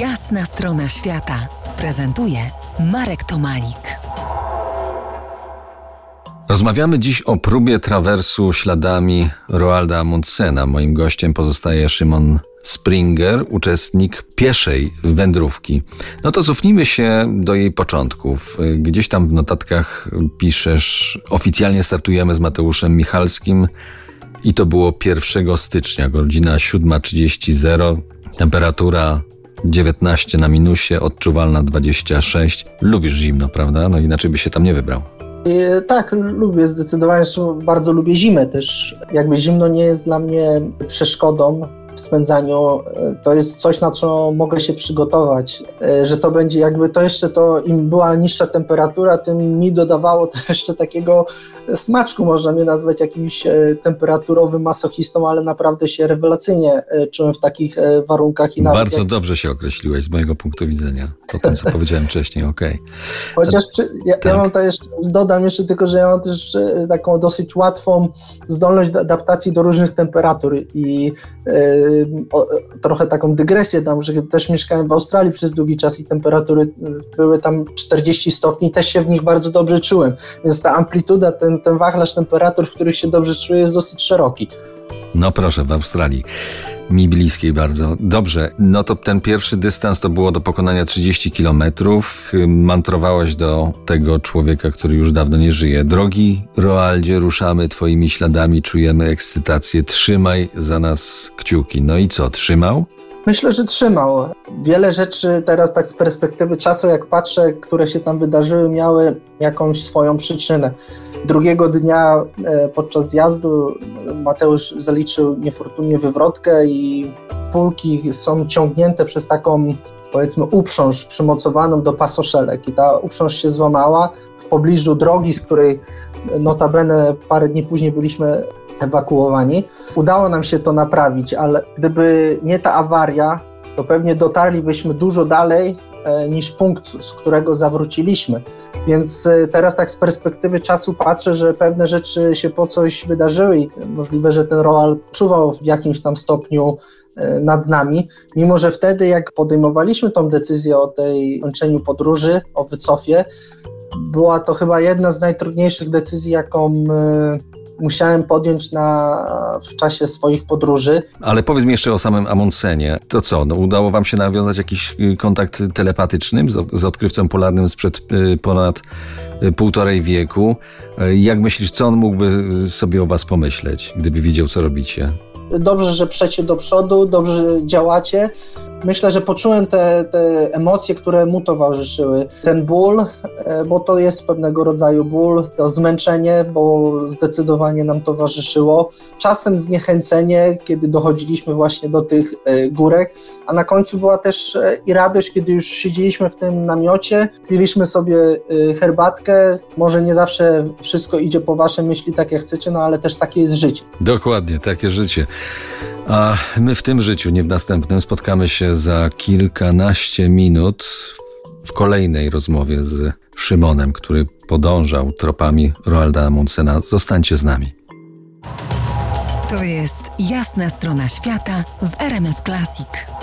Jasna strona świata prezentuje Marek Tomalik. Rozmawiamy dziś o próbie trawersu śladami Roalda Amundsena. Moim gościem pozostaje Szymon Springer, uczestnik pieszej wędrówki. No to cofnijmy się do jej początków. Gdzieś tam w notatkach piszesz, oficjalnie startujemy z Mateuszem Michalskim i to było 1 stycznia, godzina 7.30, temperatura 19 na minusie, odczuwalna 26. Lubisz zimno, prawda? No inaczej by się tam nie wybrał. E, tak, lubię zdecydowanie, bardzo lubię zimę też. Jakby zimno nie jest dla mnie przeszkodą w spędzaniu, e, to jest coś, na co mogę się przygotować, e, że to będzie jakby to jeszcze to, im była niższa temperatura, tym mi dodawało to jeszcze takiego smaczku, można mnie nazwać jakimś e, temperaturowym masochistą, ale naprawdę się rewelacyjnie czułem w takich warunkach. I nawet Bardzo jak... dobrze się określiłeś z mojego punktu widzenia, to tym, co powiedziałem wcześniej, okej. Okay. Chociaż przy, ja, tak. ja, mam to jeszcze, dodam jeszcze tylko, że ja mam też taką dosyć łatwą zdolność do adaptacji do różnych temperatur i o, trochę taką dygresję dam, że też mieszkałem w Australii przez długi czas i temperatury y, były tam 40 stopni, też się w nich bardzo dobrze czułem, więc ta amplituda, ten, ten wachlarz temperatur, w których się dobrze czuję jest dosyć szeroki. No proszę, w Australii mi bliskiej bardzo. Dobrze, no to ten pierwszy dystans to było do pokonania 30 kilometrów. Mantrowałaś do tego człowieka, który już dawno nie żyje. Drogi Roaldzie, ruszamy twoimi śladami, czujemy ekscytację. Trzymaj za nas kciuki. No i co, trzymał? Myślę, że trzymał. Wiele rzeczy teraz tak z perspektywy czasu, jak patrzę, które się tam wydarzyły, miały jakąś swoją przyczynę. Drugiego dnia e, podczas zjazdu Mateusz zaliczył niefortunnie wywrotkę i pulki są ciągnięte przez taką powiedzmy uprząż przymocowaną do pasoszelek i ta uprząż się złamała w pobliżu drogi, z której notabene parę dni później byliśmy ewakuowani. Udało nam się to naprawić, ale gdyby nie ta awaria, to pewnie dotarlibyśmy dużo dalej e, niż punkt, z którego zawróciliśmy. Więc e, teraz tak z perspektywy czasu patrzę, że pewne rzeczy się po coś wydarzyły i możliwe, że ten Roal czuwał w jakimś tam stopniu e, nad nami, mimo że wtedy jak podejmowaliśmy tą decyzję o tej kończeniu podróży, o wycofie, była to chyba jedna z najtrudniejszych decyzji, jaką musiałem podjąć na, w czasie swoich podróży. Ale powiedz mi jeszcze o samym Amundsenie. To co, no, udało wam się nawiązać jakiś y, kontakt telepatyczny z, z odkrywcą polarnym sprzed y, ponad y, półtorej wieku? Jak myślisz, co on mógłby sobie o was pomyśleć, gdyby wiedział, co robicie? Dobrze, że przecie do przodu, dobrze działacie. Myślę, że poczułem te, te emocje, które mu towarzyszyły. Ten ból, e, bo to jest pewnego rodzaju ból, to zmęczenie, bo zdecydowanie nam towarzyszyło. Czasem zniechęcenie, kiedy dochodziliśmy właśnie do tych e, górek, a na końcu była też e, i radość, kiedy już siedzieliśmy w tym namiocie, piliśmy sobie herbatkę. Może nie zawsze wszystko idzie po waszej myśli tak jak chcecie, no ale też takie jest życie. Dokładnie, takie życie. A my w tym życiu, nie w następnym, spotkamy się za kilkanaście minut w kolejnej rozmowie z Szymonem, który podążał tropami Roalda Amundsena. Zostańcie z nami. To jest jasna strona świata w RMS Classic.